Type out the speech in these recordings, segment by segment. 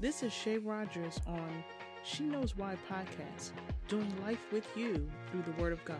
This is Shay Rogers on She Knows Why podcast, doing life with you through the Word of God.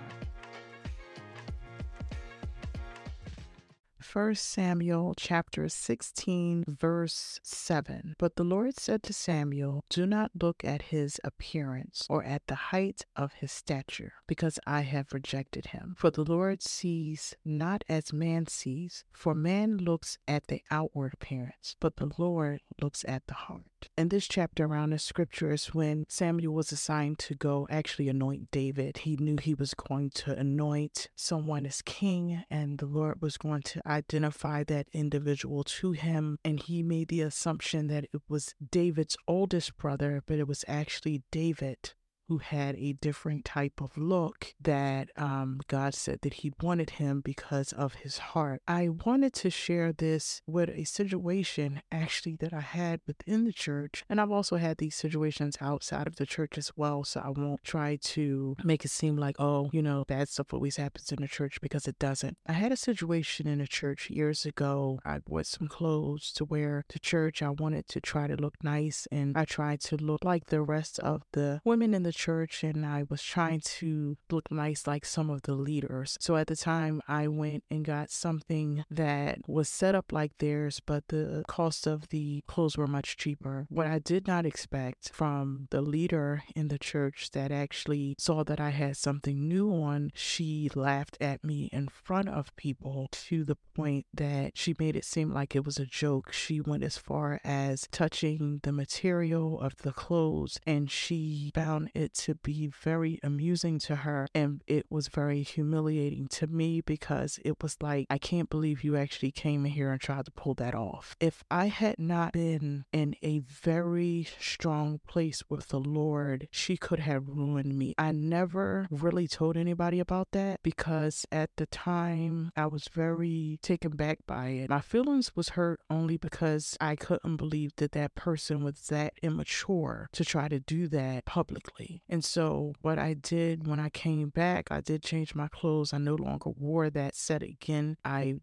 1 Samuel chapter 16 verse 7. But the Lord said to Samuel, Do not look at his appearance or at the height of his stature, because I have rejected him. For the Lord sees not as man sees, for man looks at the outward appearance, but the Lord looks at the heart. In this chapter around the scriptures, when Samuel was assigned to go actually anoint David, he knew he was going to anoint someone as king, and the Lord was going to identify that individual to him. And he made the assumption that it was David's oldest brother, but it was actually David who had a different type of look that um, God said that He wanted him because of his heart. I wanted to share this with a situation actually that I had within the church, and I've also had these situations outside of the church as well. So I won't try to make it seem like, oh, you know, bad stuff always happens in the church because it doesn't. I had a situation in a church years ago. I wore some clothes to wear to church. I wanted to try to look nice, and I tried to look like the rest of the women in the church and I was trying to look nice like some of the leaders. So at the time, I went and got something that was set up like theirs, but the cost of the clothes were much cheaper. What I did not expect from the leader in the church that actually saw that I had something new on, she laughed at me in front of people to the point that she made it seem like it was a joke. She went as far as touching the material of the clothes and she found it it to be very amusing to her. And it was very humiliating to me because it was like, I can't believe you actually came in here and tried to pull that off. If I had not been in a very strong place with the Lord, she could have ruined me. I never really told anybody about that because at the time I was very taken back by it. My feelings was hurt only because I couldn't believe that that person was that immature to try to do that publicly. And so, what I did when I came back, I did change my clothes. I no longer wore that set again. I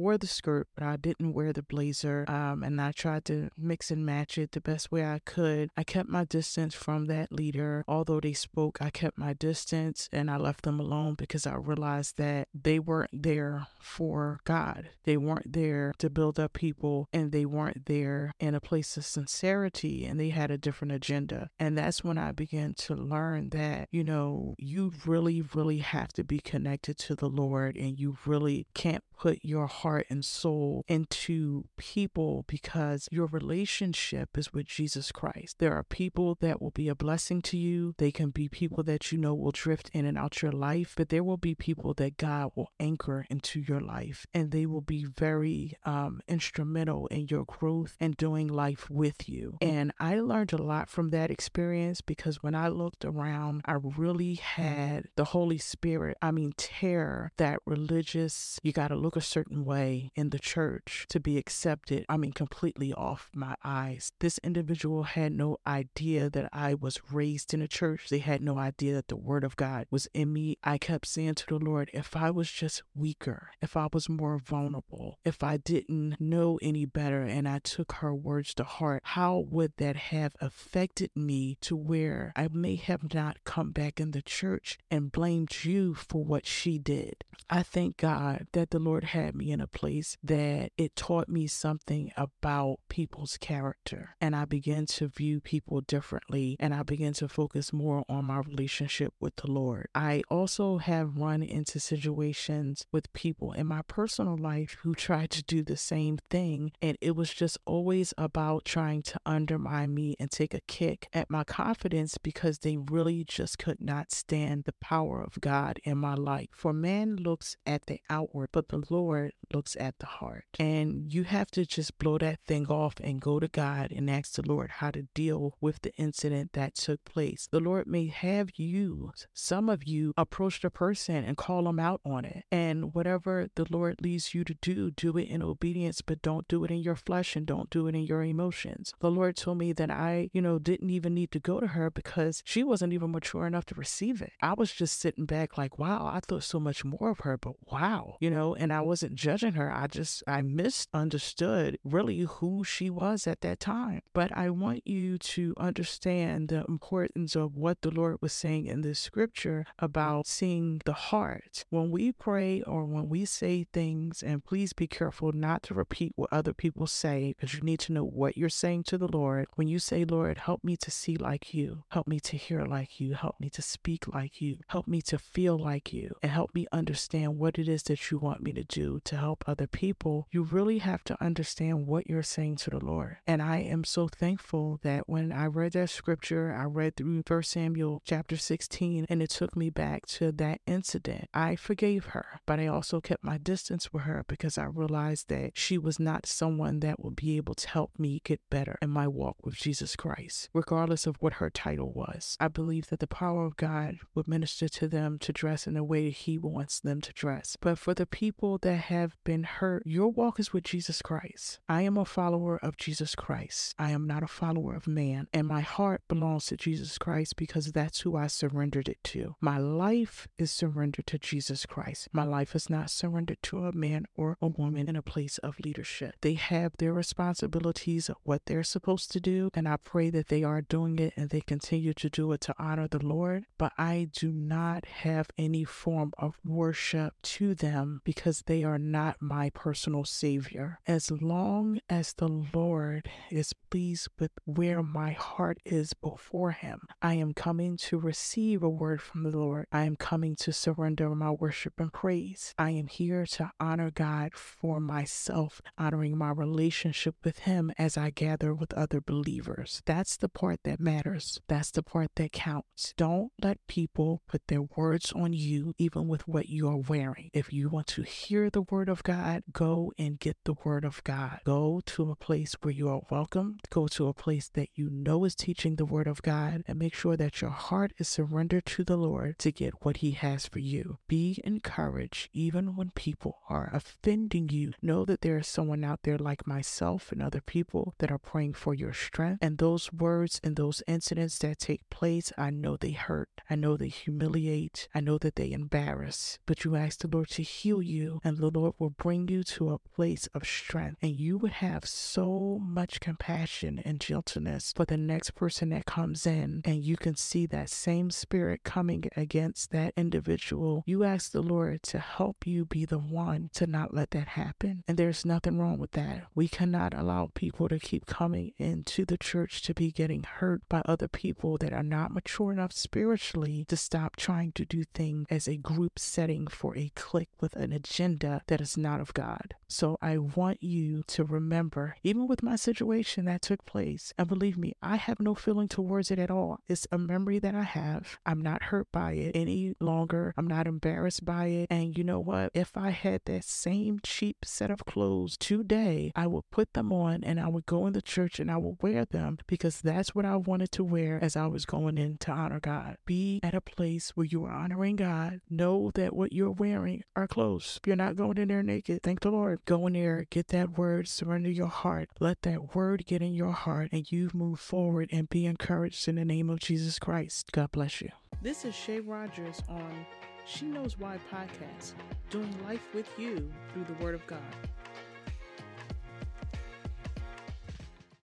wore the skirt, but I didn't wear the blazer. Um, and I tried to mix and match it the best way I could. I kept my distance from that leader. Although they spoke, I kept my distance and I left them alone because I realized that they weren't there for God. They weren't there to build up people and they weren't there in a place of sincerity and they had a different agenda. And that's when I began to learn that, you know, you really, really have to be connected to the Lord and you really can't put your heart and soul into people because your relationship is with Jesus Christ. There are people that will be a blessing to you. They can be people that you know will drift in and out your life, but there will be people that God will anchor into your life and they will be very um, instrumental in your growth and doing life with you. And I learned a lot from that experience because when I looked around, I really had the Holy Spirit, I mean, tear that religious, you got to look a certain way in the church to be accepted, I mean, completely off my eyes. This individual had no idea that I was raised in a church. They had no idea that the word of God was in me. I kept saying to the Lord, if I was just weaker, if I was more vulnerable, if I didn't know any better and I took her words to heart, how would that have affected me to where I may have not come back in the church and blamed you for what she did? I thank God that the Lord had me in a place that it taught me something about people's character. And I began to view people differently and I began to focus more on my relationship with the Lord. I also have run into situations with people in my personal life who tried to do the same thing. And it was just always about trying to undermine me and take a kick at my confidence because they really just could not stand the power of God in my life. For man looks at the outward, but the Lord looks at the heart. And you have to just blow that thing off and go to God and ask the Lord how to deal with the incident that took place. The Lord may have you, some of you, approach the person and call them out on it. And whatever the Lord leads you to do, do it in obedience, but don't do it in your flesh and don't do it in your emotions. The Lord told me that I, you know, didn't even need to go to her because she wasn't even mature enough to receive it. I was just sitting back like, wow, I thought so much more of her, but wow, you know, and I wasn't judging her. I just, I misunderstood really who she was at that time. But I want you to understand the importance of what the Lord was saying in this scripture about seeing the heart. When we pray or when we say things, and please be careful not to repeat what other people say because you need to know what you're saying to the Lord. When you say, Lord, help me to see like you, help me to hear like you, help me to speak like you, help me to feel like you, and help me understand what it is that you want me to do to help other people, you really have to understand what you're saying to the Lord. And I am so thankful that when I read that scripture, I read through 1 Samuel chapter 16, and it took me back to that incident. I forgave her, but I also kept my distance with her because I realized that she was not someone that would be able to help me get better in my walk with Jesus Christ, regardless of what her title was. I believe that the power of God would minister to them to dress in a way He wants them to dress. But for the people that have been hurt, your walk is with Jesus Christ. I am a follower of Jesus Christ. I am not a follower of man, and my heart belongs to Jesus Christ because that's who I surrendered it to. My life is surrendered to Jesus Christ. My life is not surrendered to a man or a woman in a place of leadership. They have their responsibilities what they're supposed to do, and I pray that they are doing it and they continue to do it to honor the Lord. But I do not have any form of worship to them because they are not my personal Savior. As long as the Lord is pleased with where my heart is before Him, I am coming to receive a word from the Lord. I am coming to surrender my worship and praise. I am here to honor God for myself, honoring my relationship with Him as I gather with other believers. That's the part that matters. That's the part that counts. Don't let people put their words on you, even with what you are wearing. If you want to hear the word of God, go and get the word of God. Go to a place where you are welcome. Go to a place that you know is teaching the word of God and make sure that your heart is surrendered to the Lord to get what he has for you. Be encouraged even when people are offending you. Know that there is someone out there like myself and other people that are praying for your strength. And those words and those incidents that take place, I know they hurt. I know they humiliate. I know that they embarrass. But you ask the Lord to heal you, and the Lord will bring you to a place of strength. And you would have so much compassion and gentleness for the next person that comes in, and you can see that same spirit coming against that individual. You ask the Lord to help you be the one to not let that happen. And there's nothing wrong with that. We cannot allow people to keep coming into the church to be getting hurt by other people that are not mature enough spiritually to stop trying to do things as a group setting for a clique with an agenda that is not of God. So I want you to remember, even with my situation that took place, and believe me, I have no feeling towards it at all. It's a memory that I have. I'm not hurt by it any longer. I'm not embarrassed by it. And you know what? If I had that same cheap set of clothes today, I would put them on and I would go in the church and I would wear them because that's what I wanted to wear as I was going in to honor God. Be at a place where you are honoring God. Know that what you're wearing are clothes. You're not going in there naked. Thank the Lord. Go in there, get that word, surrender your heart. Let that word get in your heart and you move forward and be encouraged in the name of Jesus Christ. God bless you. This is Shay Rogers on She Knows Why podcast, doing life with you through the Word of God.